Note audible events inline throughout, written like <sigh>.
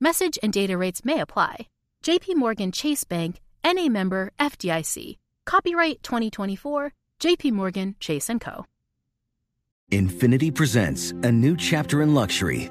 Message and data rates may apply. JP Morgan Chase Bank, NA member FDIC. Copyright 2024, JP Morgan Chase & Co. Infiniti presents a new chapter in luxury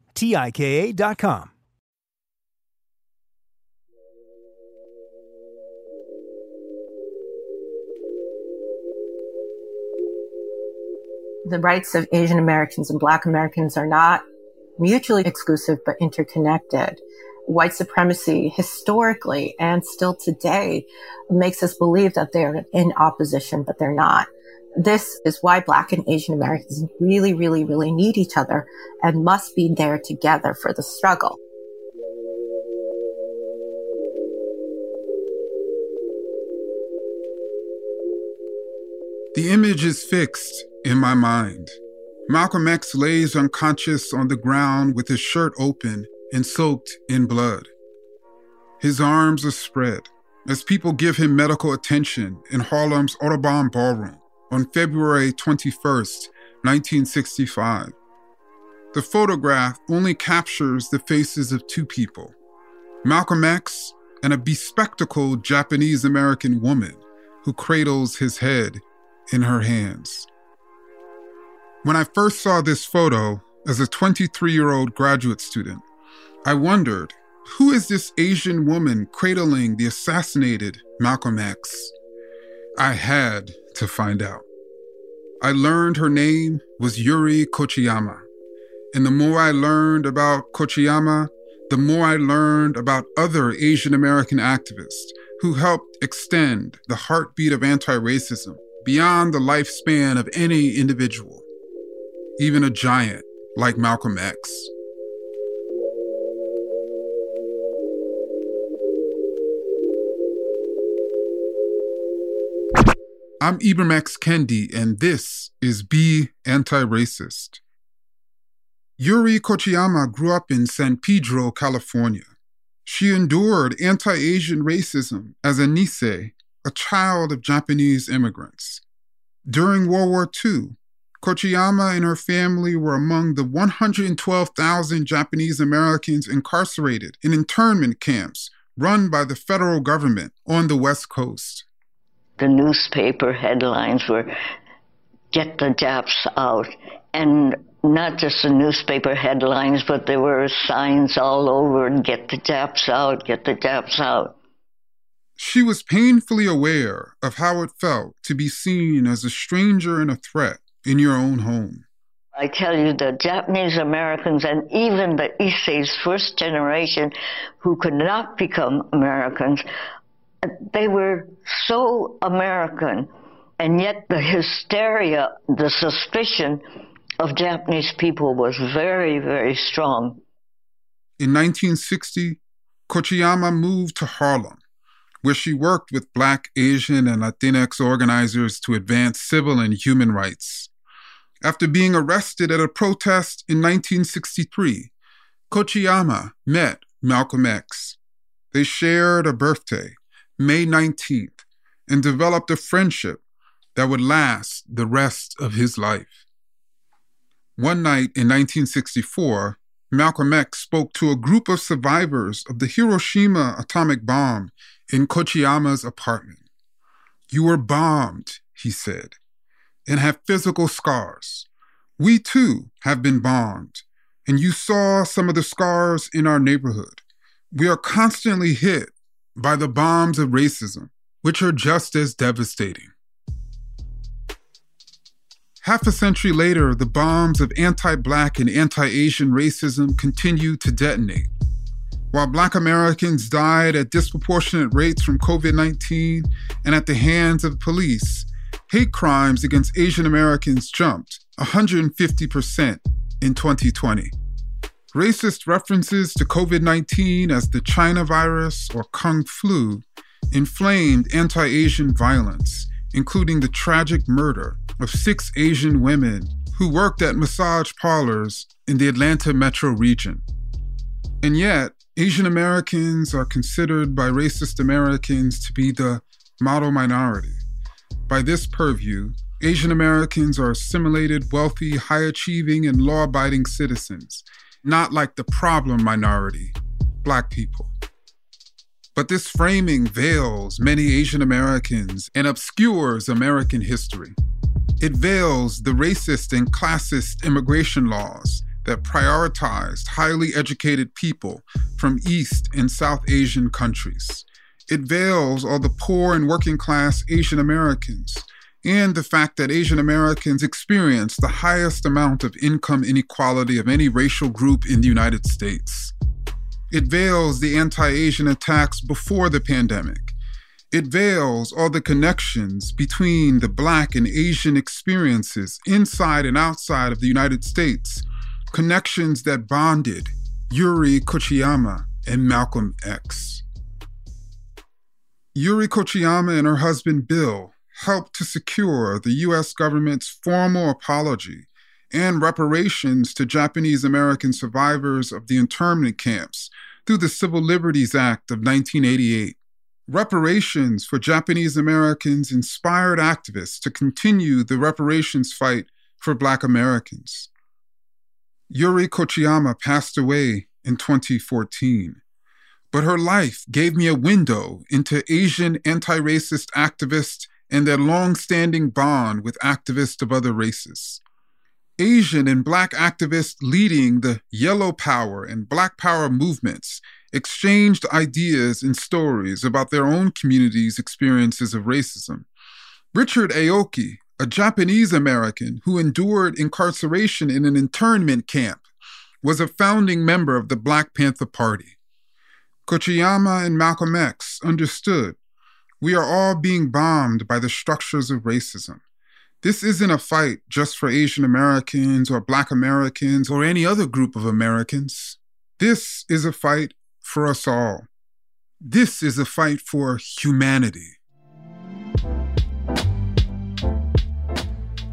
T-I-K-A dot com. The rights of Asian Americans and Black Americans are not mutually exclusive, but interconnected. White supremacy historically and still today makes us believe that they're in opposition, but they're not. This is why Black and Asian Americans really, really, really need each other and must be there together for the struggle. The image is fixed in my mind. Malcolm X lays unconscious on the ground with his shirt open and soaked in blood. His arms are spread as people give him medical attention in Harlem's Audubon Ballroom on February 21, 1965. The photograph only captures the faces of two people Malcolm X and a bespectacled Japanese American woman who cradles his head in her hands. When I first saw this photo as a 23 year old graduate student, I wondered who is this Asian woman cradling the assassinated Malcolm X? I had to find out. I learned her name was Yuri Kochiyama. And the more I learned about Kochiyama, the more I learned about other Asian American activists who helped extend the heartbeat of anti racism beyond the lifespan of any individual, even a giant like Malcolm X. I'm Ibram X. Kendi, and this is Be Anti Racist. Yuri Kochiyama grew up in San Pedro, California. She endured anti Asian racism as a Nisei, a child of Japanese immigrants. During World War II, Kochiyama and her family were among the 112,000 Japanese Americans incarcerated in internment camps run by the federal government on the West Coast the newspaper headlines were get the Japs out. And not just the newspaper headlines, but there were signs all over get the Japs out, get the Japs out. She was painfully aware of how it felt to be seen as a stranger and a threat in your own home. I tell you, the Japanese Americans and even the Issei's first generation who could not become Americans they were so American, and yet the hysteria, the suspicion of Japanese people was very, very strong. In 1960, Kochiyama moved to Harlem, where she worked with Black, Asian, and Latinx organizers to advance civil and human rights. After being arrested at a protest in 1963, Kochiyama met Malcolm X. They shared a birthday May 19th, and developed a friendship that would last the rest of his life. One night in 1964, Malcolm X spoke to a group of survivors of the Hiroshima atomic bomb in Kochiyama's apartment. You were bombed, he said, and have physical scars. We too have been bombed, and you saw some of the scars in our neighborhood. We are constantly hit by the bombs of racism, which are just as devastating. Half a century later, the bombs of anti Black and anti Asian racism continue to detonate. While Black Americans died at disproportionate rates from COVID 19 and at the hands of police, hate crimes against Asian Americans jumped 150% in 2020. Racist references to COVID 19 as the China virus or Kung flu inflamed anti Asian violence, including the tragic murder of six Asian women who worked at massage parlors in the Atlanta metro region. And yet, Asian Americans are considered by racist Americans to be the model minority. By this purview, Asian Americans are assimilated, wealthy, high achieving, and law abiding citizens, not like the problem minority, Black people. But this framing veils many Asian Americans and obscures American history. It veils the racist and classist immigration laws that prioritized highly educated people from East and South Asian countries. It veils all the poor and working class Asian Americans and the fact that Asian Americans experience the highest amount of income inequality of any racial group in the United States. It veils the anti Asian attacks before the pandemic. It veils all the connections between the Black and Asian experiences inside and outside of the United States, connections that bonded Yuri Kochiyama and Malcolm X. Yuri Kochiyama and her husband Bill helped to secure the U.S. government's formal apology and reparations to Japanese American survivors of the internment camps through the Civil Liberties Act of 1988. Reparations for Japanese Americans inspired activists to continue the reparations fight for Black Americans. Yuri Kochiyama passed away in 2014, but her life gave me a window into Asian anti racist activists and their long standing bond with activists of other races. Asian and Black activists leading the Yellow Power and Black Power movements exchanged ideas and stories about their own communities' experiences of racism. Richard Aoki, a Japanese American who endured incarceration in an internment camp, was a founding member of the Black Panther Party. Kochiyama and Malcolm X understood we are all being bombed by the structures of racism. This isn't a fight just for Asian Americans or Black Americans or any other group of Americans. This is a fight for us all. This is a fight for humanity.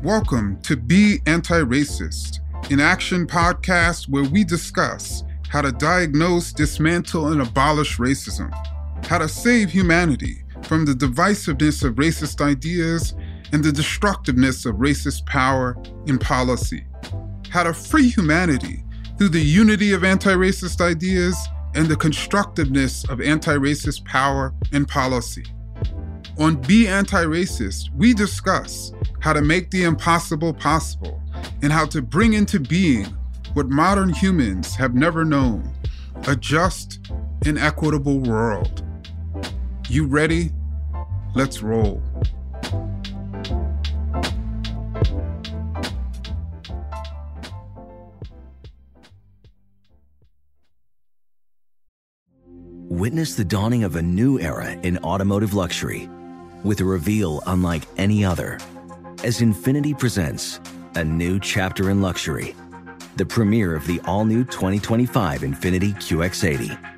Welcome to Be Anti Racist, an action podcast where we discuss how to diagnose, dismantle, and abolish racism, how to save humanity from the divisiveness of racist ideas and the destructiveness of racist power and policy. How to free humanity through the unity of anti racist ideas and the constructiveness of anti racist power and policy. On Be Anti Racist, we discuss how to make the impossible possible and how to bring into being what modern humans have never known a just and equitable world. You ready? Let's roll. Witness the dawning of a new era in automotive luxury with a reveal unlike any other as Infiniti presents a new chapter in luxury, the premiere of the all new 2025 Infiniti QX80.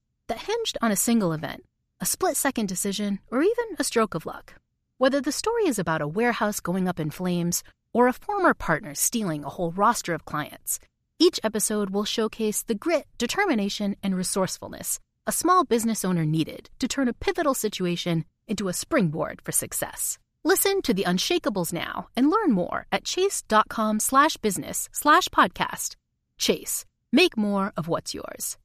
that hinged on a single event a split second decision, or even a stroke of luck. Whether the story is about a warehouse going up in flames or a former partner stealing a whole roster of clients, each episode will showcase the grit, determination, and resourcefulness a small business owner needed to turn a pivotal situation into a springboard for success. Listen to the Unshakables now and learn more at chase.com slash business slash podcast. Chase, make more of what's yours.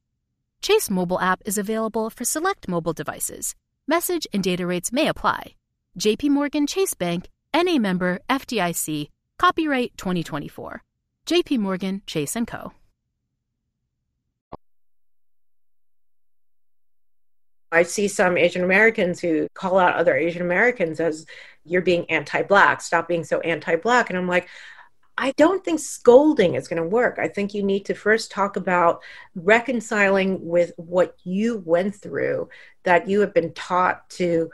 Chase mobile app is available for select mobile devices. Message and data rates may apply. JP Morgan Chase Bank, NA member FDIC, copyright 2024. JP Morgan Chase & Co. I see some Asian Americans who call out other Asian Americans as you're being anti black, stop being so anti black. And I'm like, I don't think scolding is going to work. I think you need to first talk about reconciling with what you went through that you have been taught to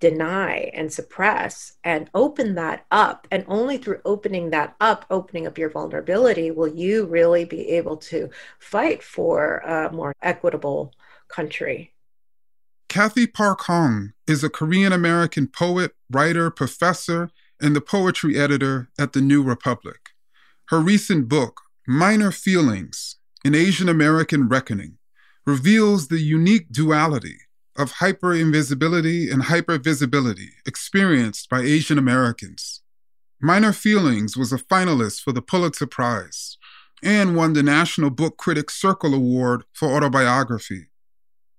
deny and suppress and open that up. And only through opening that up, opening up your vulnerability, will you really be able to fight for a more equitable country. Cathy Park Hong is a Korean American poet, writer, professor, and the poetry editor at the New Republic. Her recent book, Minor Feelings An Asian American Reckoning, reveals the unique duality of hyperinvisibility and hypervisibility experienced by Asian Americans. Minor Feelings was a finalist for the Pulitzer Prize and won the National Book Critics Circle Award for autobiography.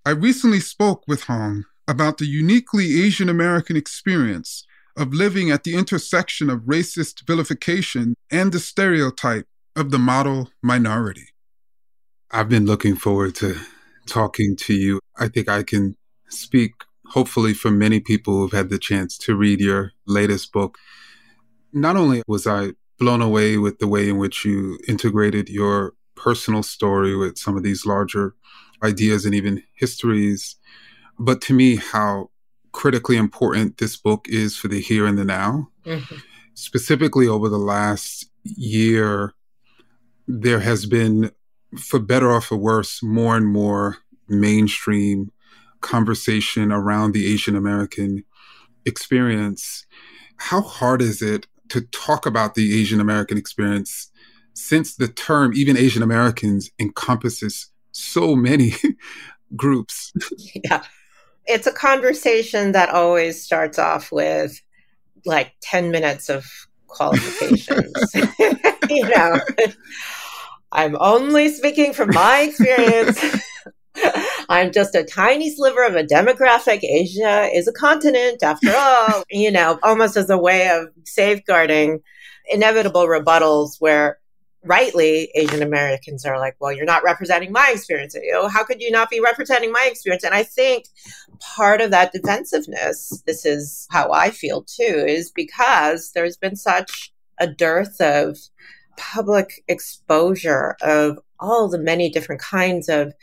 I recently spoke with Hong about the uniquely Asian American experience of living at the intersection of racist vilification and the stereotype of the model minority. I've been looking forward to talking to you. I think I can speak, hopefully, for many people who've had the chance to read your latest book. Not only was I blown away with the way in which you integrated your personal story with some of these larger ideas and even histories, but to me, how critically important this book is for the here and the now. Mm-hmm. Specifically, over the last year, there has been, for better or for worse, more and more mainstream conversation around the Asian American experience. How hard is it to talk about the Asian American experience since the term, even Asian Americans, encompasses so many <laughs> groups? <laughs> Yeah it's a conversation that always starts off with like 10 minutes of qualifications. <laughs> <laughs> you know, I'm only speaking from my experience. <laughs> I'm just a tiny sliver of a demographic. Asia is a continent after all, you know, almost as a way of safeguarding inevitable rebuttals where rightly Asian Americans are like, well, you're not representing my experience. You know, how could you not be representing my experience? And I think part of that defensiveness, this is how I feel too, is because there's been such a dearth of public exposure of all the many different kinds of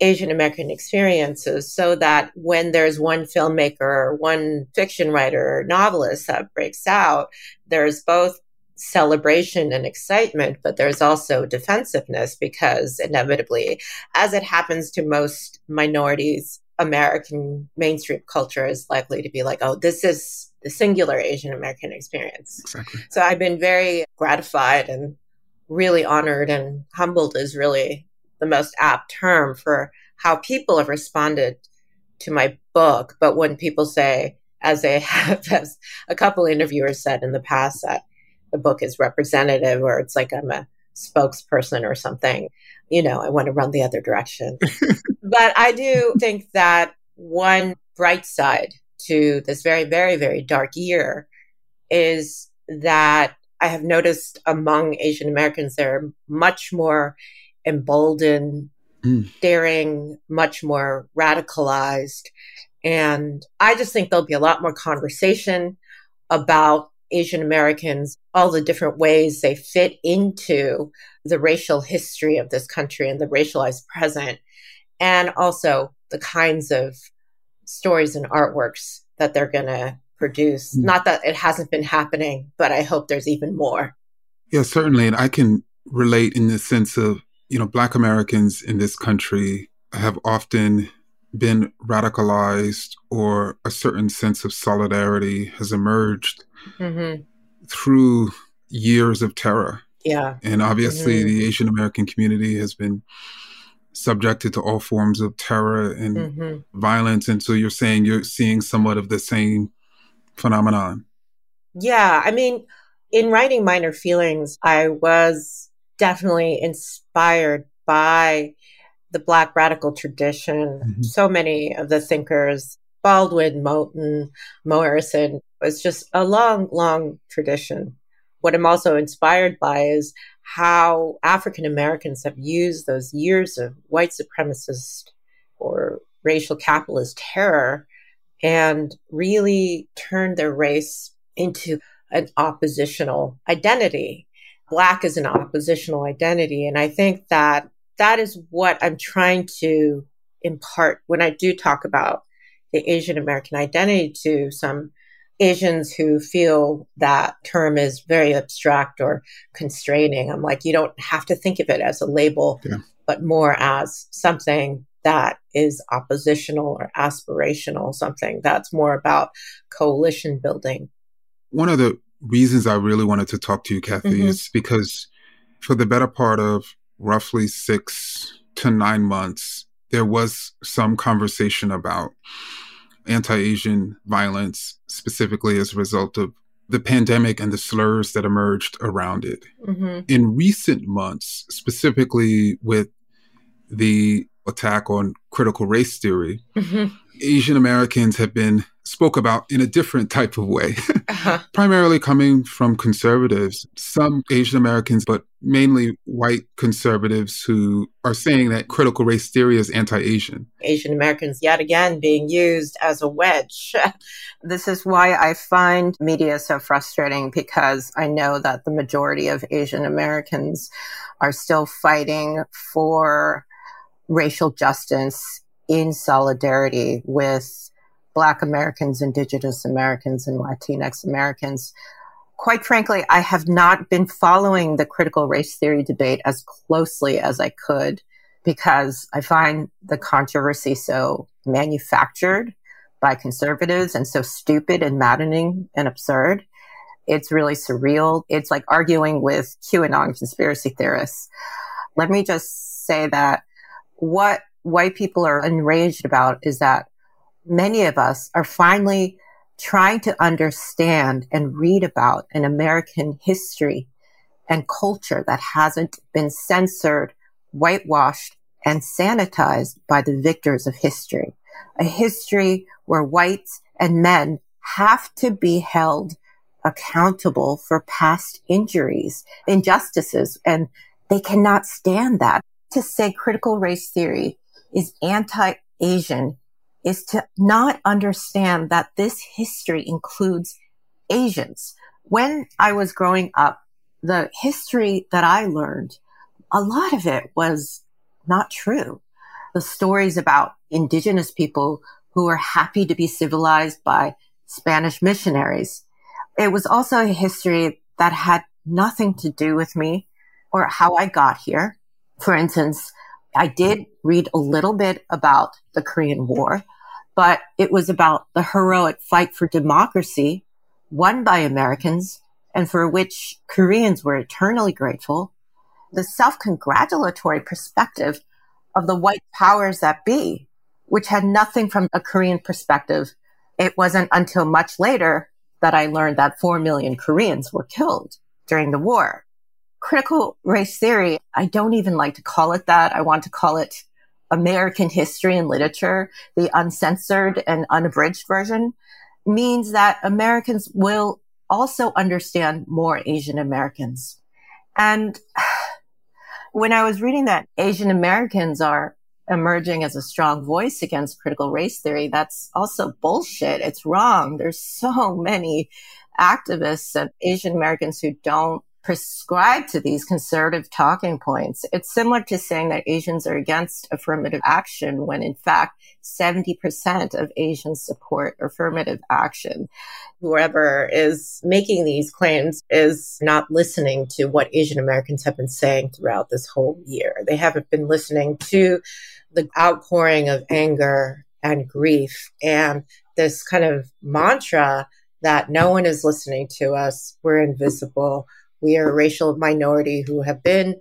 Asian American experiences so that when there's one filmmaker or one fiction writer or novelist that breaks out, there's both celebration and excitement, but there's also defensiveness because inevitably, as it happens to most minorities, American mainstream culture is likely to be like, oh, this is the singular Asian American experience. Exactly. So I've been very gratified and really honored and humbled is really the most apt term for how people have responded to my book. But when people say, as they <laughs> have, as a couple interviewers said in the past, that the book is representative or it's like I'm a spokesperson or something, you know, I want to run the other direction. <laughs> but I do think that one bright side to this very, very, very dark year is that I have noticed among Asian Americans, they're much more emboldened, mm. daring, much more radicalized. And I just think there'll be a lot more conversation about Asian Americans, all the different ways they fit into the racial history of this country and the racialized present, and also the kinds of stories and artworks that they're going to produce. Mm. Not that it hasn't been happening, but I hope there's even more. Yeah, certainly. And I can relate in the sense of, you know, Black Americans in this country have often been radicalized or a certain sense of solidarity has emerged mm-hmm. through years of terror. Yeah. And obviously, mm-hmm. the Asian American community has been subjected to all forms of terror and mm-hmm. violence. And so you're saying you're seeing somewhat of the same phenomenon. Yeah. I mean, in writing Minor Feelings, I was definitely inspired by the Black radical tradition. Mm-hmm. So many of the thinkers, Baldwin, Moten, Morrison, was just a long, long tradition. What I'm also inspired by is how African Americans have used those years of white supremacist or racial capitalist terror and really turned their race into an oppositional identity. Black is an oppositional identity. And I think that that is what I'm trying to impart when I do talk about the Asian American identity to some Asians who feel that term is very abstract or constraining. I'm like, you don't have to think of it as a label, yeah. but more as something that is oppositional or aspirational, something that's more about coalition building. One of the reasons I really wanted to talk to you, Cathy, mm-hmm. is because for the better part of roughly six to nine months, there was some conversation about anti Asian violence, specifically as a result of the pandemic and the slurs that emerged around it. Mm-hmm. In recent months, specifically with the attack on critical race theory, mm-hmm. Asian Americans have been spoke about in a different type of way, uh-huh. <laughs> primarily coming from conservatives, some Asian Americans, but mainly white conservatives who are saying that critical race theory is anti Asian. Asian Americans, yet again, being used as a wedge. <laughs> this is why I find media so frustrating because I know that the majority of Asian Americans are still fighting for racial justice in solidarity with Black Americans, Indigenous Americans, and Latinx Americans. Quite frankly, I have not been following the critical race theory debate as closely as I could because I find the controversy so manufactured by conservatives and so stupid and maddening and absurd. It's really surreal. It's like arguing with QAnon conspiracy theorists. Let me just say that what white people are enraged about is that many of us are finally trying to understand and read about an American history and culture that hasn't been censored, whitewashed, and sanitized by the victors of history. A history where whites and men have to be held accountable for past injuries, injustices, and they cannot stand that. To say critical race theory is anti-Asian is to not understand that this history includes Asians. When I was growing up, the history that I learned, a lot of it was not true. The stories about indigenous people who were happy to be civilized by Spanish missionaries. It was also a history that had nothing to do with me or how I got here. For instance, I did read a little bit about the Korean War, but it was about the heroic fight for democracy won by Americans and for which Koreans were eternally grateful. The self-congratulatory perspective of the white powers that be, which had nothing from a Korean perspective. It wasn't until much later that I learned that 4 million Koreans were killed during the war. Critical race theory, I don't even like to call it that. I want to call it American history and literature, the uncensored and unabridged version, means that Americans will also understand more Asian Americans. And <sighs> when I was reading that Asian Americans are emerging as a strong voice against critical race theory, that's also bullshit. It's wrong. There's so many activists and Asian Americans who don't prescribe to these conservative talking points. It's similar to saying that Asians are against affirmative action when in fact 70% of Asians support affirmative action. Whoever is making these claims is not listening to what Asian Americans have been saying throughout this whole year. They haven't been listening to the outpouring of anger and grief and this kind of mantra that no one is listening to us. We're invisible we are a racial minority who have been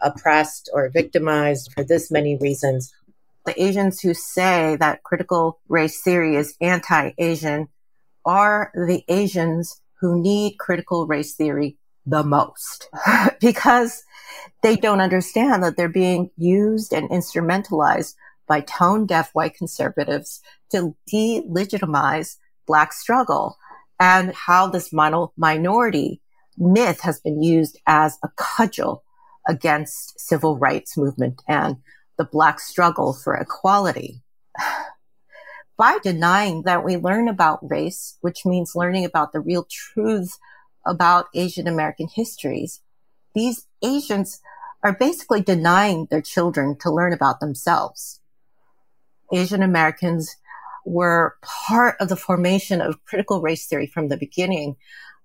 oppressed or victimized for this many reasons. The Asians who say that critical race theory is anti-Asian are the Asians who need critical race theory the most <laughs> because they don't understand that they're being used and instrumentalized by tone deaf white conservatives to delegitimize black struggle and how this model minority myth has been used as a cudgel against civil rights movement and the black struggle for equality. <sighs> By denying that we learn about race, which means learning about the real truths about Asian American histories, these Asians are basically denying their children to learn about themselves. Asian Americans were part of the formation of critical race theory from the beginning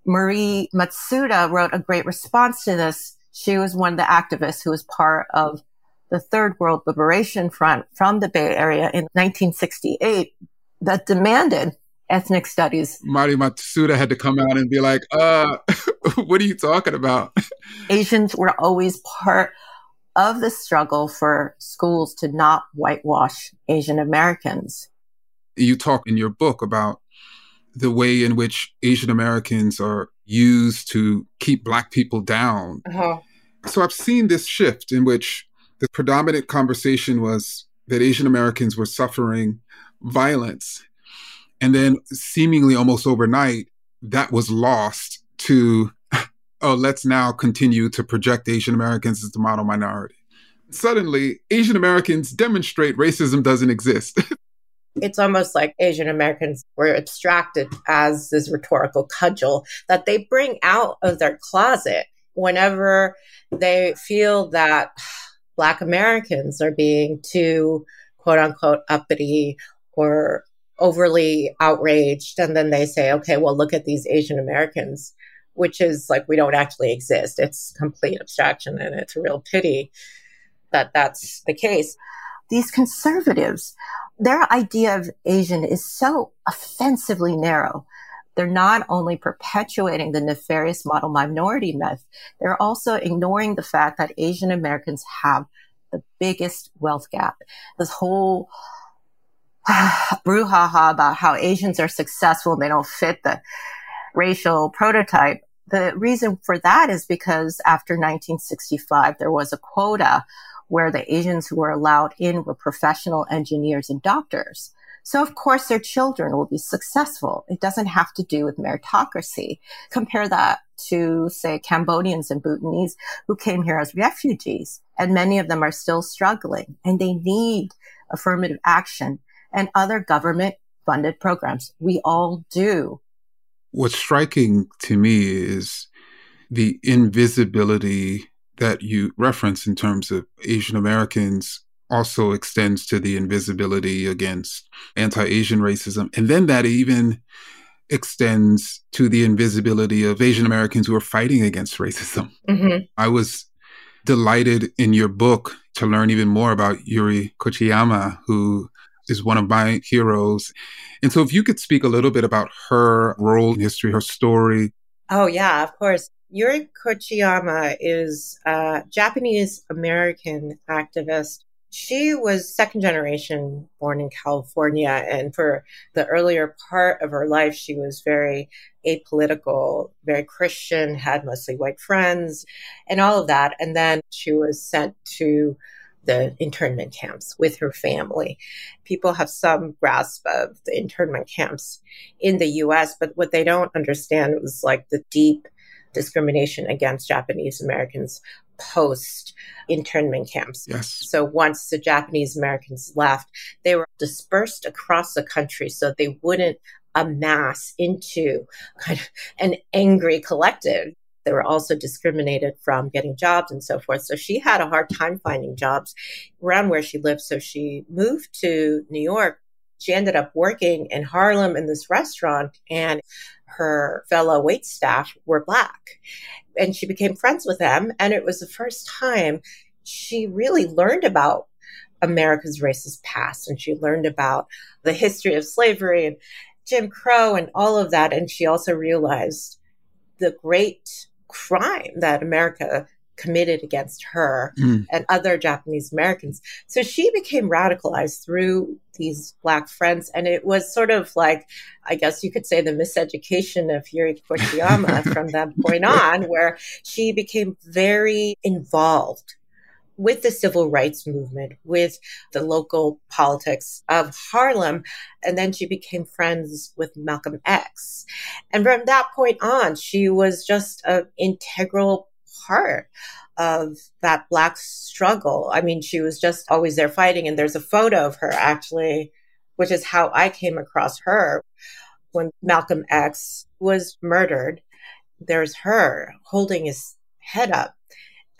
Mari Matsuda wrote a great response to this. She was one of the activists who was part of the Third World Liberation Front from the Bay Area in 1968 that demanded ethnic studies. Mari Matsuda had to come out and be like, uh, <laughs> what are you talking about? <laughs> Asians were always part of the struggle for schools to not whitewash Asian Americans. You talk in your book about the way in which Asian Americans are used to keep Black people down. Uh-huh. So I've seen this shift in which the predominant conversation was that Asian Americans were suffering violence. And then, seemingly almost overnight, that was lost to, <laughs> oh, let's now continue to project Asian Americans as the model minority. Suddenly, Asian Americans demonstrate racism doesn't exist. <laughs> It's almost like Asian Americans were abstracted as this rhetorical cudgel that they bring out of their closet whenever they feel that Black Americans are being too quote unquote uppity or overly outraged. And then they say, okay, well, look at these Asian Americans, which is like we don't actually exist. It's complete abstraction and it's a real pity that that's the case. These conservatives their idea of Asian is so offensively narrow. They're not only perpetuating the nefarious model minority myth, they're also ignoring the fact that Asian Americans have the biggest wealth gap. This whole <sighs> brouhaha about how Asians are successful and they don't fit the racial prototype. The reason for that is because after 1965, there was a quota where the Asians who were allowed in were professional engineers and doctors. So of course their children will be successful. It doesn't have to do with meritocracy. Compare that to say Cambodians and Bhutanese who came here as refugees and many of them are still struggling and they need affirmative action and other government funded programs. We all do. What's striking to me is the invisibility that you reference in terms of Asian Americans also extends to the invisibility against anti Asian racism. And then that even extends to the invisibility of Asian Americans who are fighting against racism. Mm-hmm. I was delighted in your book to learn even more about Yuri Kochiyama, who is one of my heroes. And so, if you could speak a little bit about her role in history, her story. Oh, yeah, of course. Yuri Kochiyama is a Japanese American activist. She was second generation born in California. And for the earlier part of her life, she was very apolitical, very Christian, had mostly white friends, and all of that. And then she was sent to the internment camps with her family. People have some grasp of the internment camps in the US, but what they don't understand is like the deep discrimination against Japanese Americans post internment camps. Yes. So once the Japanese Americans left, they were dispersed across the country so they wouldn't amass into kind of an angry collective they were also discriminated from getting jobs and so forth. So she had a hard time finding jobs around where she lived. So she moved to New York. She ended up working in Harlem in this restaurant and her fellow wait staff were black and she became friends with them. And it was the first time she really learned about America's racist past and she learned about the history of slavery and Jim Crow and all of that. And she also realized the great crime that America committed against her mm. and other Japanese Americans. So she became radicalized through these black friends. And it was sort of like, I guess you could say the miseducation of Yuri Kochiyama <laughs> from that point on, where she became very involved with the civil rights movement, with the local politics of Harlem. And then she became friends with Malcolm X. And from that point on, she was just an integral part of that black struggle. I mean, she was just always there fighting. And there's a photo of her actually, which is how I came across her when Malcolm X was murdered. There's her holding his head up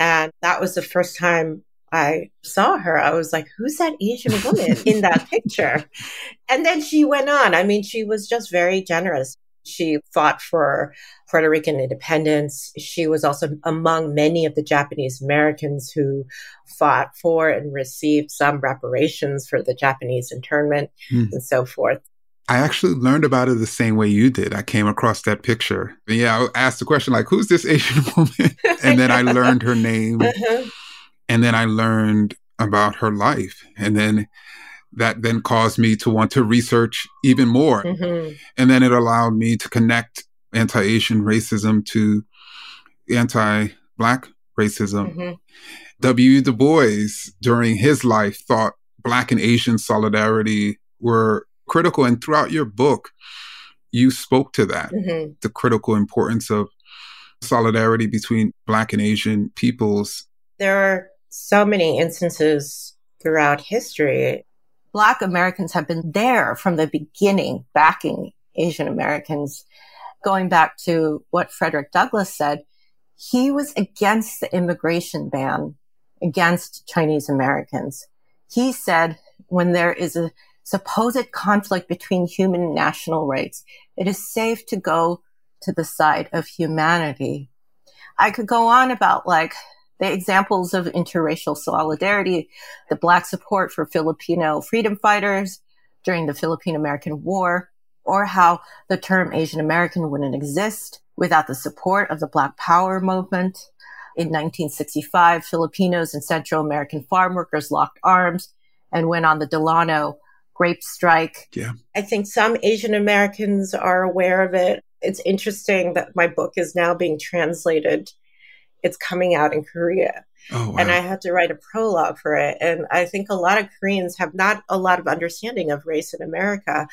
and that was the first time I saw her. I was like, who's that Asian woman in that <laughs> picture? And then she went on. I mean, she was just very generous. She fought for Puerto Rican independence. She was also among many of the Japanese Americans who fought for and received some reparations for the Japanese internment mm. and so forth. I actually learned about it the same way you did. I came across that picture. And yeah, I asked the question like, "Who's this Asian <laughs> woman?" and then I <laughs> learned her name, uh-huh. and then I learned about her life, and then that then caused me to want to research even more, mm-hmm. and then it allowed me to connect anti-Asian racism to anti-black racism. Mm-hmm. W. Du Bois, during his life, thought Black and Asian solidarity were critical. And throughout your book, you spoke to that mm-hmm. the critical importance of solidarity between Black and Asian peoples. There are so many instances throughout history. Black Americans have been there from the beginning, backing Asian Americans. Going back to what Frederick Douglass said, he was against the immigration ban against Chinese Americans. He said, when there is a supposed conflict between human and national rights, it is safe to go to the side of humanity. I could go on about like the examples of interracial solidarity, the black support for Filipino freedom fighters during the Philippine American War, or how the term Asian American wouldn't exist without the support of the Black Power movement. In 1965, Filipinos and Central American farm workers locked arms and went on the Delano grape strike. Yeah. I think some Asian Americans are aware of it. It's interesting that my book is now being translated it's coming out in Korea. Oh, wow. And I had to write a prologue for it. And I think a lot of Koreans have not a lot of understanding of race in America.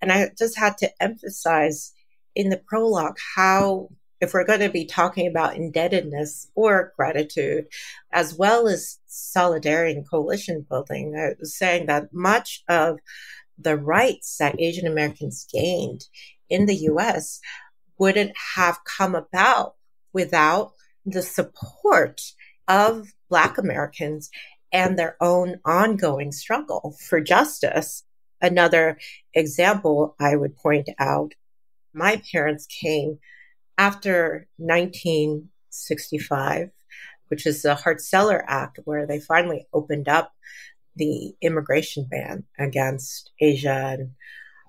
And I just had to emphasize in the prologue how, if we're going to be talking about indebtedness or gratitude, as well as solidarity and coalition building, I was saying that much of the rights that Asian Americans gained in the US wouldn't have come about without the support of Black Americans and their own ongoing struggle for justice. Another example I would point out my parents came after 1965, which is the Hart Celler Act, where they finally opened up the immigration ban against Asia and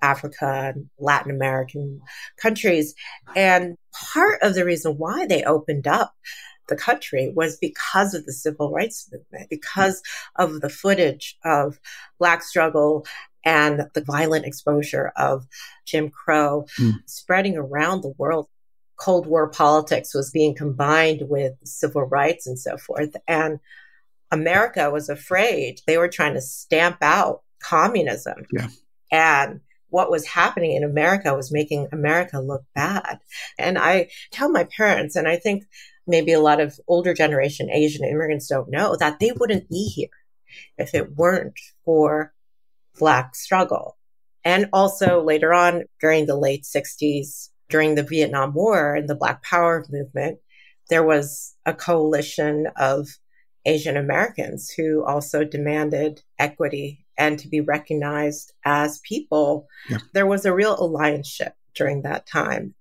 Africa and Latin American countries. And part of the reason why they opened up the country was because of the civil rights movement, because of the footage of Black struggle and the violent exposure of Jim Crow mm. spreading around the world. Cold War politics was being combined with civil rights and so forth. And America was afraid. They were trying to stamp out communism. Yeah. And what was happening in America was making America look bad. And I tell my parents, and I think maybe a lot of older generation Asian immigrants don't know that they wouldn't be here if it weren't for Black struggle. And also later on during the late 60s, during the Vietnam War and the Black Power movement, there was a coalition of Asian Americans who also demanded equity and to be recognized as people. Yeah. There was a real allianceship during that time.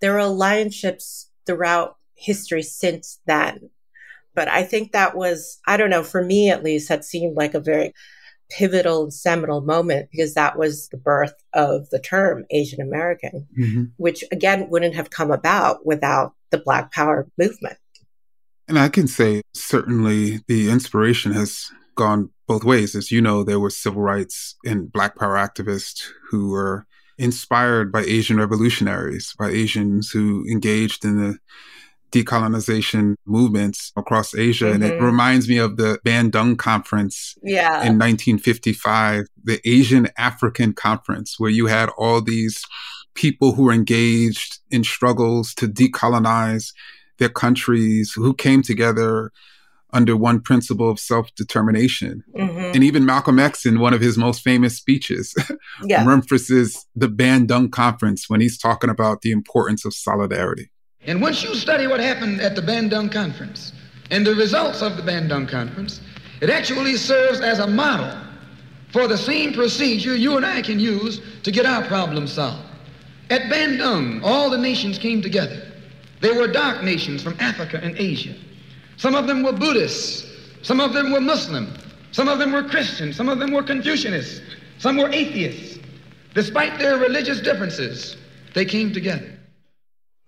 There were allianceships throughout history since then. But I think that was, I don't know, for me at least, had seemed like a very pivotal and seminal moment because that was the birth of the term Asian American, mm-hmm. which again wouldn't have come about without the Black Power movement. And I can say certainly the inspiration has gone both ways. As you know, there were civil rights and Black Power activists who were inspired by Asian revolutionaries, by Asians who engaged in the decolonization movements across Asia. Mm-hmm. And it mm-hmm. reminds me of the Bandung Conference yeah. in 1955, the Asian African Conference, where you had all these people who were engaged in struggles to decolonize their countries, who came together under one principle of self determination. Mm-hmm. And even Malcolm X, in one of his most famous speeches, <laughs> yeah. references the Bandung Conference when he's talking about the importance of solidarity. And once you study what happened at the Bandung Conference and the results of the Bandung Conference, it actually serves as a model for the same procedure you and I can use to get our problems solved. At Bandung, all the nations came together. They were dark nations from Africa and Asia. Some of them were Buddhists. Some of them were Muslim. Some of them were Christian. Some of them were Confucianists. Some were atheists. Despite their religious differences, they came together.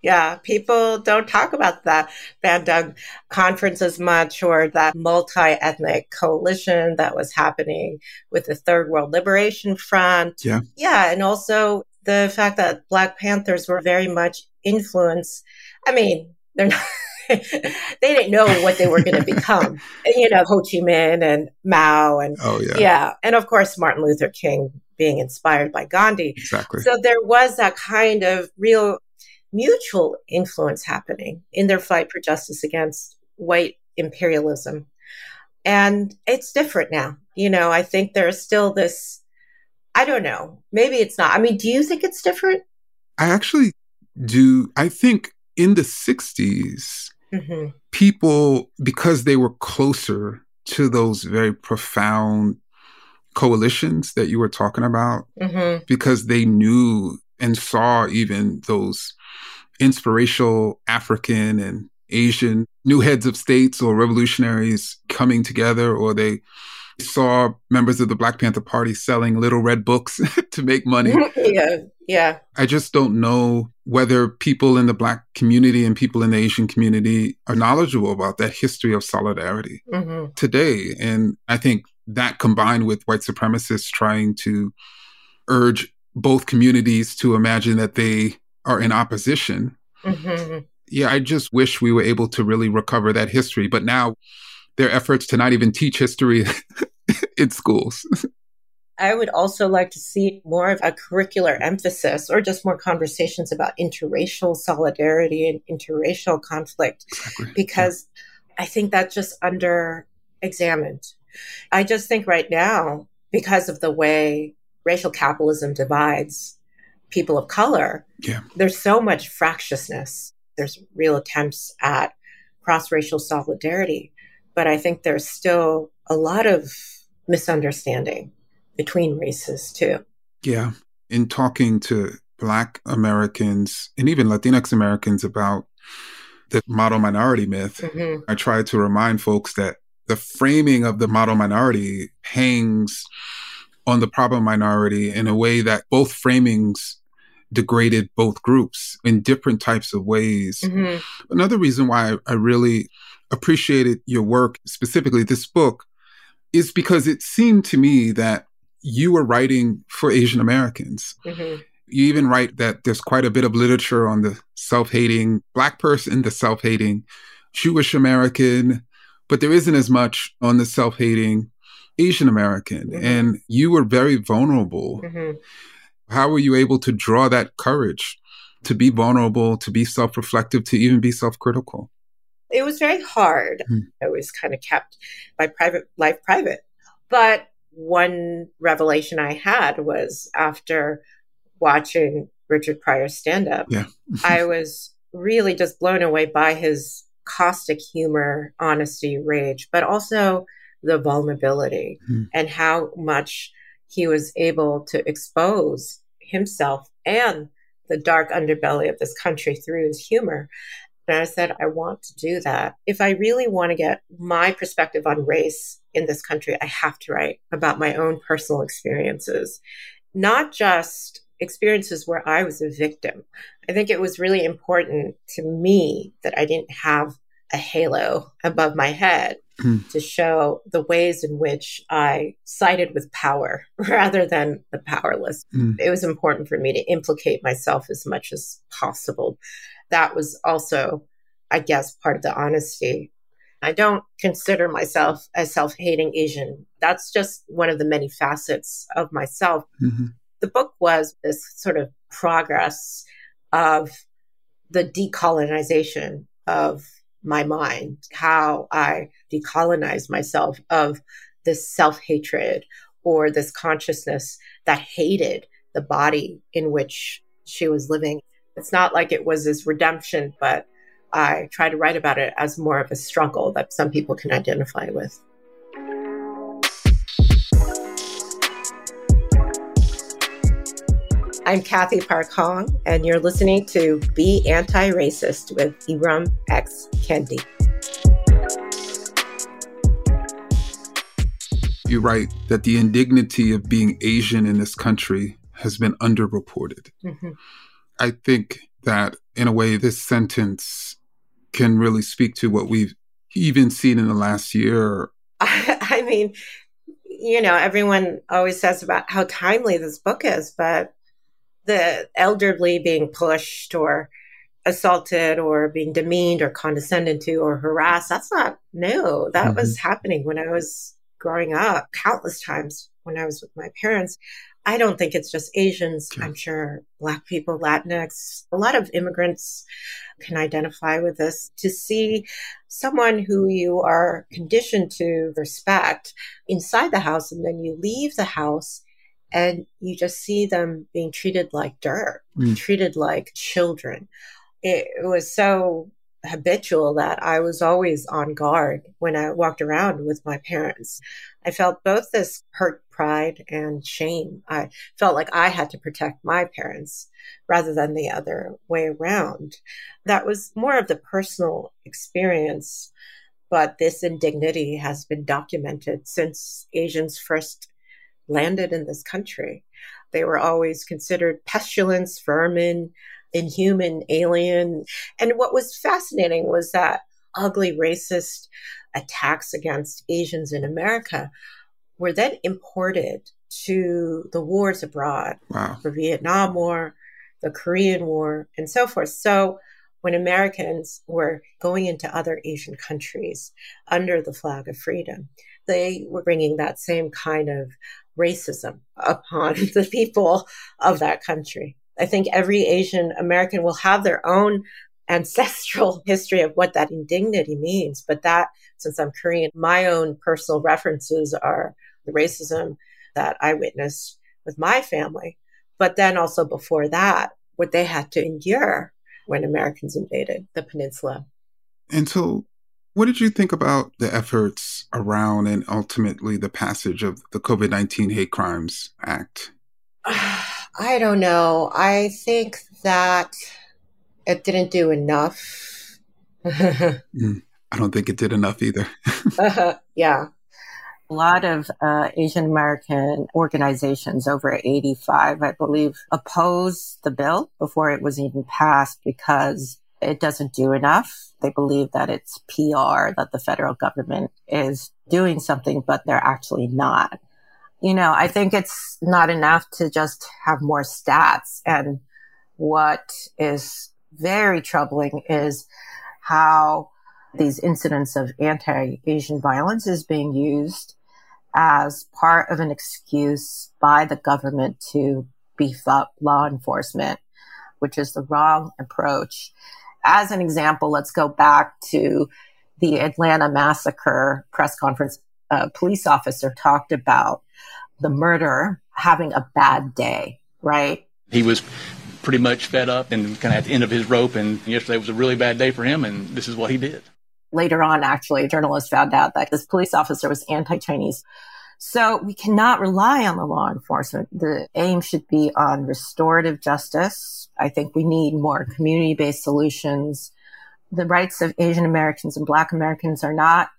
Yeah, people don't talk about that Bandung conference as much or that multi-ethnic coalition that was happening with the Third World Liberation Front. Yeah. Yeah, and also the fact that Black Panthers were very much influenced. I mean, they're not <laughs> they didn't know what they were going to become. <laughs> you know, Ho Chi Minh and Mao and oh, yeah. yeah. And of course Martin Luther King being inspired by Gandhi. Exactly. So there was that kind of real mutual influence happening in their fight for justice against white imperialism. And it's different now. You know, I think there's still this, I don't know, maybe it's not. I mean, do you think it's different? I actually do. I think in the 60s, mm-hmm. people, because they were closer to those very profound coalitions that you were talking about, mm-hmm. because they knew and saw even those inspirational African and Asian new heads of states or revolutionaries coming together, or they saw members of the Black Panther Party selling little red books <laughs> to make money. <laughs> yeah, yeah. I just don't know whether people in the Black community and people in the Asian community are knowledgeable about that history of solidarity mm-hmm. today. And I think that combined with white supremacists trying to urge both communities to imagine that they are in opposition. Mm-hmm. Yeah, I just wish we were able to really recover that history. But now their efforts to not even teach history <laughs> in schools. <laughs> I would also like to see more of a curricular emphasis or just more conversations about interracial solidarity and interracial conflict exactly. because yeah. I think that's just under examined. I just think right now, because of the way racial capitalism divides people of color, yeah. there's so much fractiousness. There's real attempts at cross racial solidarity, but I think there's still a lot of misunderstanding between races too. Yeah. In talking to Black Americans and even Latinx Americans about the model minority myth, mm-hmm. I try to remind folks that the framing of the model minority hangs on the problem minority in a way that both framings degraded both groups in different types of ways. Mm-hmm. Another reason why I really appreciated your work, specifically this book, is because it seemed to me that you were writing for Asian Americans. Mm-hmm. You even write that there's quite a bit of literature on the self hating Black person, the self hating Jewish American, but there isn't as much on the self hating Asian American. Mm-hmm. And you were very vulnerable. Mm-hmm. How were you able to draw that courage to be vulnerable, to be self reflective, to even be self critical? It was very hard. Mm. I was kind of kept my private life private. But one revelation I had was after watching Richard Pryor stand up, yeah. <laughs> I was really just blown away by his caustic humor, honesty, rage, but also the vulnerability mm. and how much he was able to expose himself and the dark underbelly of this country through his humor. And I said, I want to do that. If I really want to get my perspective on race in this country, I have to write about my own personal experiences, not just experiences where I was a victim. I think it was really important to me that I didn't have a halo above my head mm. to show the ways in which I sided with power <laughs> rather than the powerless. Mm. It was important for me to implicate myself as much as possible. That was also, I guess, part of the honesty I don't consider myself a self hating Asian. That's just one of the many facets of myself. Mm-hmm. The book was this sort of progress of the decolonization of my mind, how I decolonized myself of this self hatred or this consciousness that hated the body in which she was living. It's not like it was this redemption, but I try to write about it as more of a struggle that some people can identify with. I'm Cathy Park Hong, and you're listening to Be Anti Racist with Ibram X. Kendi. You write that the indignity of being Asian in this country has been underreported. Mm-hmm. I think that, in a way, this sentence can really speak to what we've even seen in the last year. <laughs> I mean, you know, everyone always says about how timely this book is, but the elderly being pushed or assaulted or being demeaned or condescended to or harassed, that's not new. That mm-hmm. was happening when I was growing up countless times when I was with my parents. I don't think it's just Asians. I'm sure Black people, Latinx, a lot of immigrants can identify with this. To see someone who you are conditioned to respect inside the house and then you leave the house and you just see them being treated like dirt, mm. treated like children. It, it was so habitual that I was always on guard when I walked around with my parents. I felt both this hurt pride and shame. I felt like I had to protect my parents rather than the other way around. That was more of the personal experience, but this indignity has been documented since Asians first landed in this country. They were always considered pestilence, vermin, inhuman, alien. And what was fascinating was that ugly racist attacks against Asians in America were then imported to the wars abroad, wow. the Vietnam War, the Korean War, and so forth. So when Americans were going into other Asian countries under the flag of freedom, they were bringing that same kind of racism upon <laughs> the people of that country. I think every Asian American will have their own ancestral <laughs> history of what that indignity means. But that, since I'm Korean, my own personal references are the racism that I witnessed with my family. But then also before that, what they had to endure when Americans invaded the peninsula. And so, what did you think about the efforts around and ultimately the passage of the COVID 19 Hate Crimes Act? <sighs> I don't know. I think that it didn't do enough. <laughs> mm, I don't think it did enough either. uh, <laughs> <laughs> yeah. A lot of uh, Asian American organizations over 85, I believe, opposed the bill before it was even passed because it doesn't do enough. They believe that it's PR, that the federal government is doing something, but they're actually not. You know, I think it's not enough to just have more stats. And what is very troubling is how these incidents of anti-Asian violence is being used as part of an excuse by the government to beef up law enforcement, which is the wrong approach. As an example, let's go back to the Atlanta massacre press conference. A police officer talked about the murderer having a bad day, right? He was pretty much fed up and kind of at the end of his rope. And yesterday was a really bad day for him. And this is what he did later on, actually, a journalist found out that this police officer was anti-Chinese. So we cannot rely on the law enforcement. The aim should be on restorative justice. I think we need more community-based solutions. The rights of Asian Americans and Black Americans are not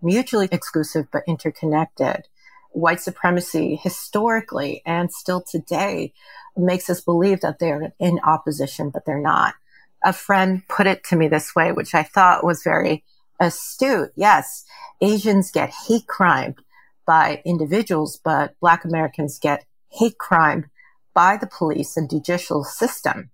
mutually exclusive, but interconnected. White supremacy historically and still today makes us believe that they're in opposition, but they're not. A friend put it to me this way, which I thought was very astute. Yes, Asians get hate crimed by individuals, but Black Americans get hate crimed by the police and judicial system.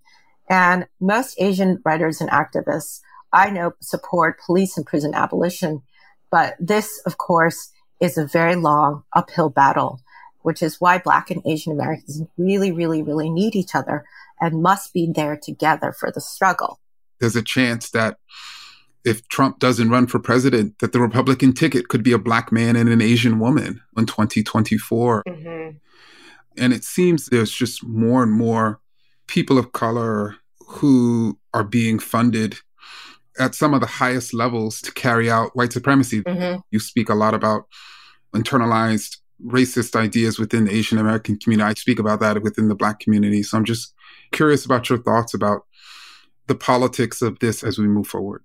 And most Asian writers and activists I know support police and prison abolition. But this, of course, is a very long uphill battle, which is why Black and Asian Americans really, really, really need each other and must be there together for the struggle. There's a chance that if Trump doesn't run for president, that the Republican ticket could be a black man and an Asian woman in 2024. Mm-hmm. And it seems there's just more and more people of color who are being funded at some of the highest levels to carry out white supremacy. Mm-hmm. You speak a lot about internalized racist ideas within the Asian American community. I speak about that within the Black community. So I'm just curious about your thoughts about the politics of this as we move forward.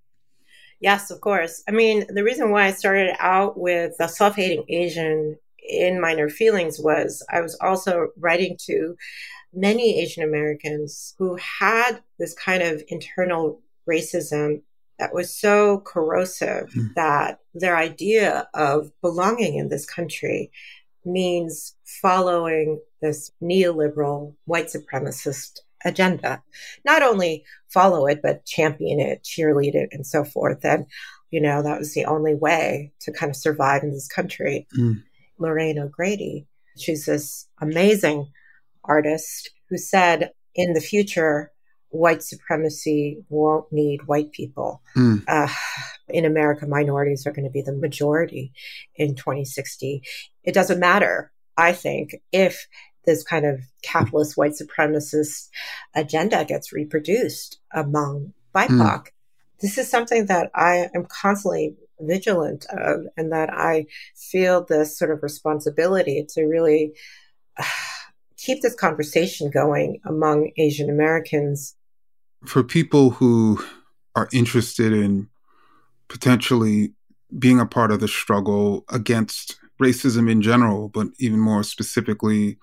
Yes, of course. I mean, the reason why I started out with the self hating Asian in minor feelings was I was also writing to many Asian Americans who had this kind of internal racism that was so corrosive mm. that their idea of belonging in this country means following this neoliberal white supremacist agenda. Not only follow it, but champion it, cheerlead it, and so forth. And, you know, that was the only way to kind of survive in this country. Mm. Lorraine O'Grady, she's this amazing artist who said, in the future, white supremacy won't need white people. Mm. Uh, in America, minorities are going to be the majority in 2060. It doesn't matter, I think, if this kind of capitalist white supremacist agenda gets reproduced among BIPOC. Mm. This is something that I am constantly vigilant of and that I feel this sort of responsibility to really uh, <sighs> keep this conversation going among Asian Americans. For people who are interested in potentially being a part of the struggle against racism in general, but even more specifically,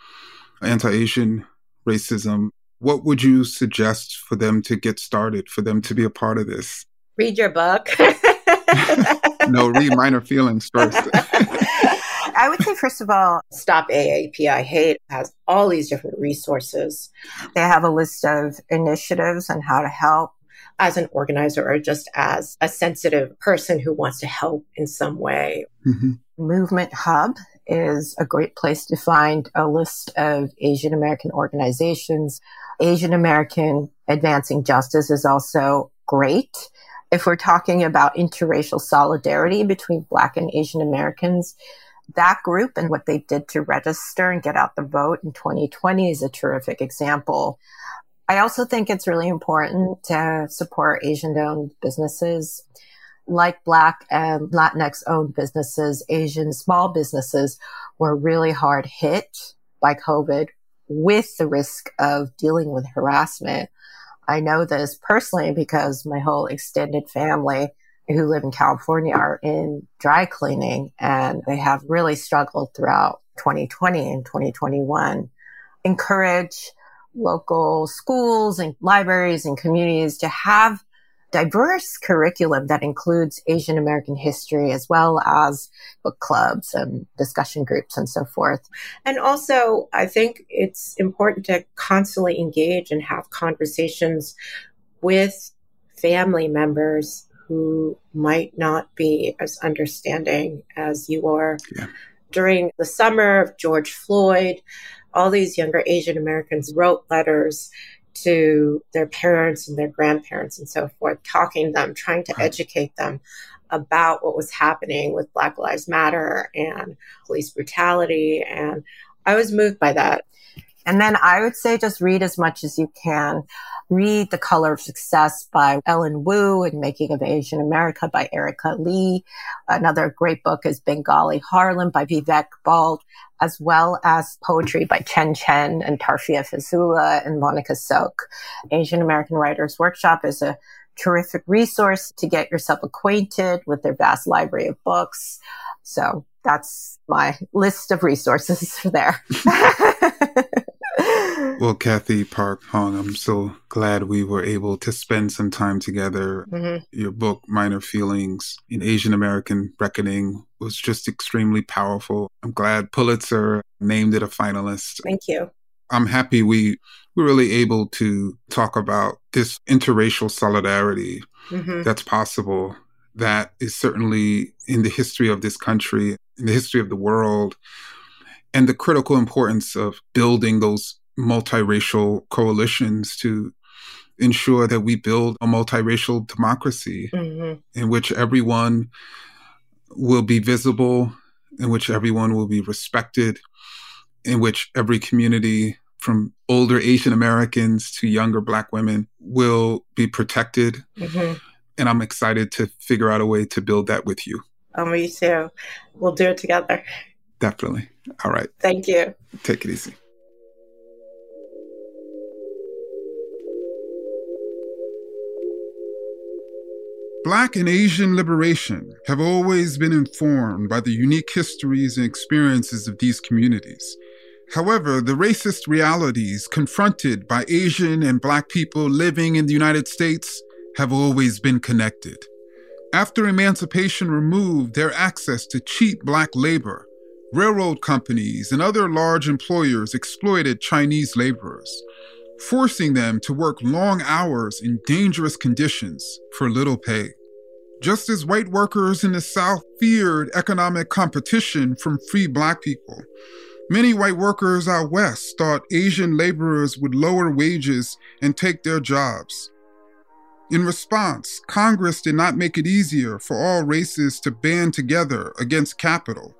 anti Asian racism. What would you suggest for them to get started, for them to be a part of this? Read your book. <laughs> no, read Minor Feelings first. <laughs> I would say, first of all, Stop AAPI Hate has all these different resources. They have a list of initiatives on how to help. as an organizer or just as a sensitive person who wants to help in some way. Mm-hmm. Movement Hub is a great place to find a list of Asian American organizations. Asian American Advancing Justice is also great. If we're talking about interracial solidarity between Black and Asian Americans, that group and what they did to register and get out the vote in 2020 is a terrific example. I also think it's really important to support Asian owned businesses like Black and Latinx owned businesses, Asian small businesses were really hard hit by COVID with the risk of dealing with harassment. I know this personally because my whole extended family who live in California are in dry cleaning and they have really struggled throughout 2020 and 2021. Encourage local schools and libraries and communities to have diverse curriculum that includes Asian American history as well as book clubs and discussion groups and so forth. And also, I think it's important to constantly engage and have conversations with family members who might not be as understanding as you are. Yeah. During the summer of George Floyd, all these younger Asian Americans wrote letters to their parents and their grandparents and so forth, talking to them, trying to educate them about what was happening with Black Lives Matter and police brutality. And I was moved by that. And then I would say just read as much as you can. Read The Color of Success by Ellen Wu and Making of Asian America by Erika Lee. Another great book is Bengali Harlem by Vivek Bald, as well as poetry by Chen Chen and Tarfia Faizullah and Monica Sok. Asian American Writers Workshop is a terrific resource to get yourself acquainted with their vast library of books. So that's my list of resources <laughs> there. <laughs> well, Cathy Park Hong, I'm so glad we were able to spend some time together. Mm-hmm. Your book, Minor Feelings in Asian American Reckoning, was just extremely powerful. I'm glad Pulitzer named it a finalist. Thank you. I'm happy we were really able to talk about this interracial solidarity mm-hmm. that's possible. That is certainly in the history of this country, in the history of the world, and the critical importance of building those multiracial coalitions to ensure that we build a multiracial democracy mm-hmm. in which everyone will be visible, in which everyone will be respected, in which every community from older Asian Americans to younger Black women will be protected. Mm-hmm. And I'm excited to figure out a way to build that with you. Oh, me too. We'll do it together. Definitely. All right. Thank you. Take it easy. Black and Asian liberation have always been informed by the unique histories and experiences of these communities. However, the racist realities confronted by Asian and Black people living in the United States have always been connected. After emancipation removed their access to cheap Black labor, railroad companies and other large employers exploited Chinese laborers, forcing them to work long hours in dangerous conditions for little pay. Just as white workers in the South feared economic competition from free black people, many white workers out west thought Asian laborers would lower wages and take their jobs. In response, Congress did not make it easier for all races to band together against capital.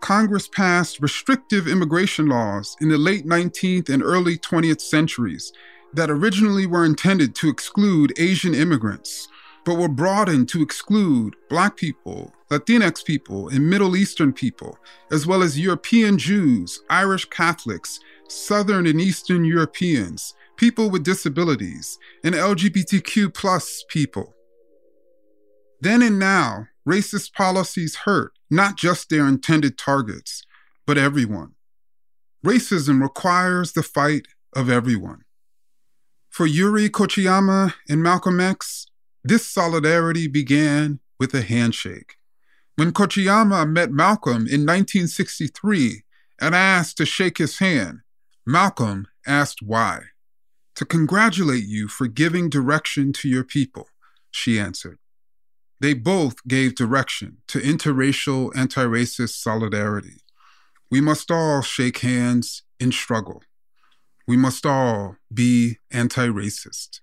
Congress passed restrictive immigration laws in the late 19th and early 20th centuries that originally were intended to exclude Asian immigrants but were broadened to exclude Black people, Latinx people, and Middle Eastern people, as well as European Jews, Irish Catholics, Southern and Eastern Europeans, people with disabilities, and LGBTQ plus people. Then and now, racist policies hurt not just their intended targets, but everyone. Racism requires the fight of everyone. For Yuri Kochiyama and Malcolm X, this solidarity began with a handshake. When Kochiyama met Malcolm in 1963 and asked to shake his hand, Malcolm asked why. To congratulate you for giving direction to your people, she answered. They both gave direction to interracial, anti racist solidarity. We must all shake hands in struggle. We must all be anti racist.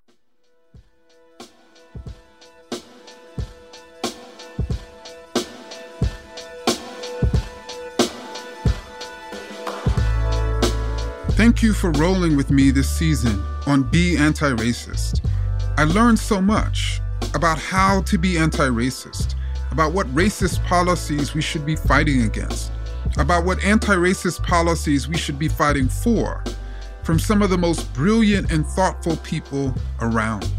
Thank you for rolling with me this season on Be Anti Racist. I learned so much about how to be anti racist, about what racist policies we should be fighting against, about what anti racist policies we should be fighting for, from some of the most brilliant and thoughtful people around.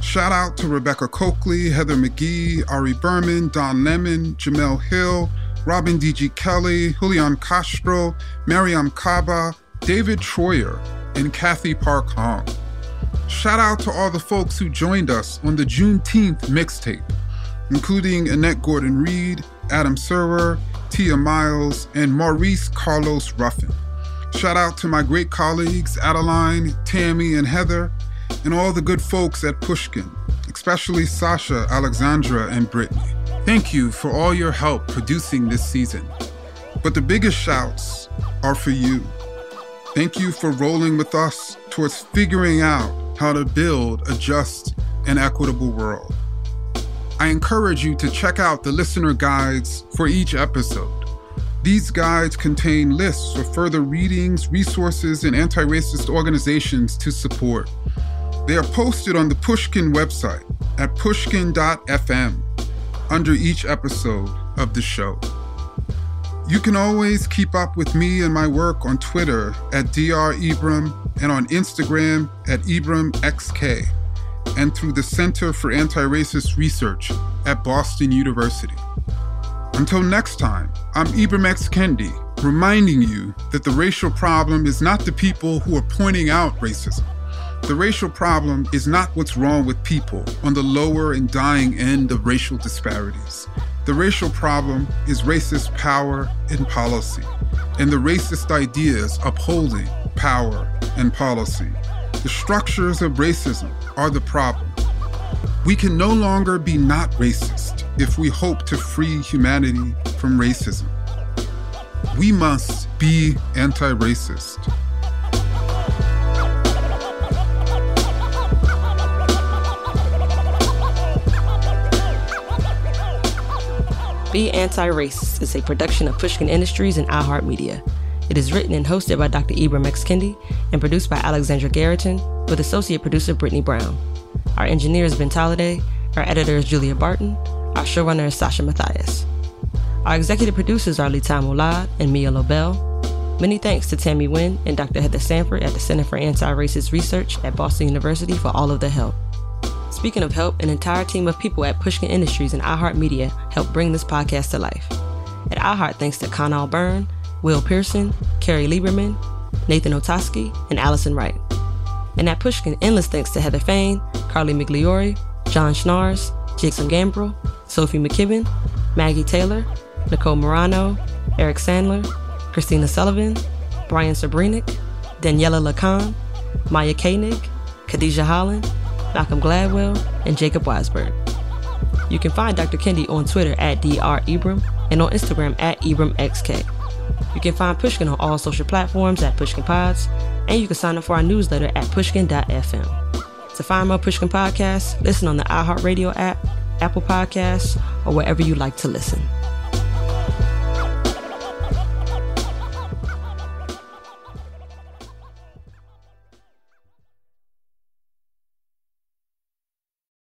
Shout out to Rebecca Cokley, Heather McGhee, Ari Berman, Don Lemon, Jemele Hill, Robin D.G. Kelley, Julian Castro, Mariame Kaba, David Troyer, and Cathy Park Hong. Shout out to all the folks who joined us on the Juneteenth mixtape, including Annette Gordon Reed, Adam Serwer, Tiya Miles, and Maurice Carlos Ruffin. Shout out to my great colleagues Adeline, Tammy, and Heather, and all the good folks at Pushkin, especially Sasha, Alexandra, and Brittany. Thank you for all your help producing this season. But the biggest shouts are for you. Thank you for rolling with us towards figuring out how to build a just and equitable world. I encourage you to check out the listener guides for each episode. These guides contain lists of further readings, resources, and anti racist organizations to support. They are posted on the Pushkin website at pushkin.fm under each episode of the show. You can always keep up with me and my work on Twitter at Dr. Ibram and on Instagram at IbramXK and through the Center for Anti Racist Research at Boston University. Until next time, I'm Ibram X. Kendi, reminding you that the racial problem is not the people who are pointing out racism. The racial problem is not what's wrong with people on the lower and dying end of racial disparities. The racial problem is racist power and policy, and the racist ideas upholding power and policy. The structures of racism are the problem. We can no longer be not racist if we hope to free humanity from racism. We must be anti racist. Be Anti-Racist is a production of Pushkin Industries and iHeartMedia. It is written and hosted by Dr. Ibram X. Kendi and produced by Alexandra Garrison with associate producer Brittany Brown. Our engineer is Ben Tolliday. Our editor is Julia Barton. Our showrunner is Sasha Matthias. Our executive producers are Letal Molad and Mia Lobel. Many thanks to Tammy Wynn and Dr. Heather Sanford at the Center for Anti-Racist Research at Boston University for all of the help. Speaking of help, an entire team of people at Pushkin Industries and iHeartMedia helped bring this podcast to life. At iHeart, thanks to Conal Byrne, Will Pearson, Carrie Lieberman, Nathan Otoski, and Allison Wright. And at Pushkin, endless thanks to Heather Fain, Carly Migliori, John Schnars, Jason Gambrell, Sophie McKibben, Maggie Taylor, Nicole Morano, Eric Sandler, Christina Sullivan, Brian Sabrinik, Daniela Lacan, Maya Kanig, Khadijah Holland, Malcolm Gladwell, and Jacob Weisberg. You can find Dr. Kendi on Twitter at Dr. Ibram and on Instagram at IbramXK. You can find Pushkin on all social platforms at Pushkin Pods, and you can sign up for our newsletter at pushkin.fm. To find more Pushkin podcasts, listen on the iHeartRadio app, Apple Podcasts, or wherever you like to listen.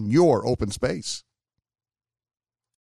in your open space.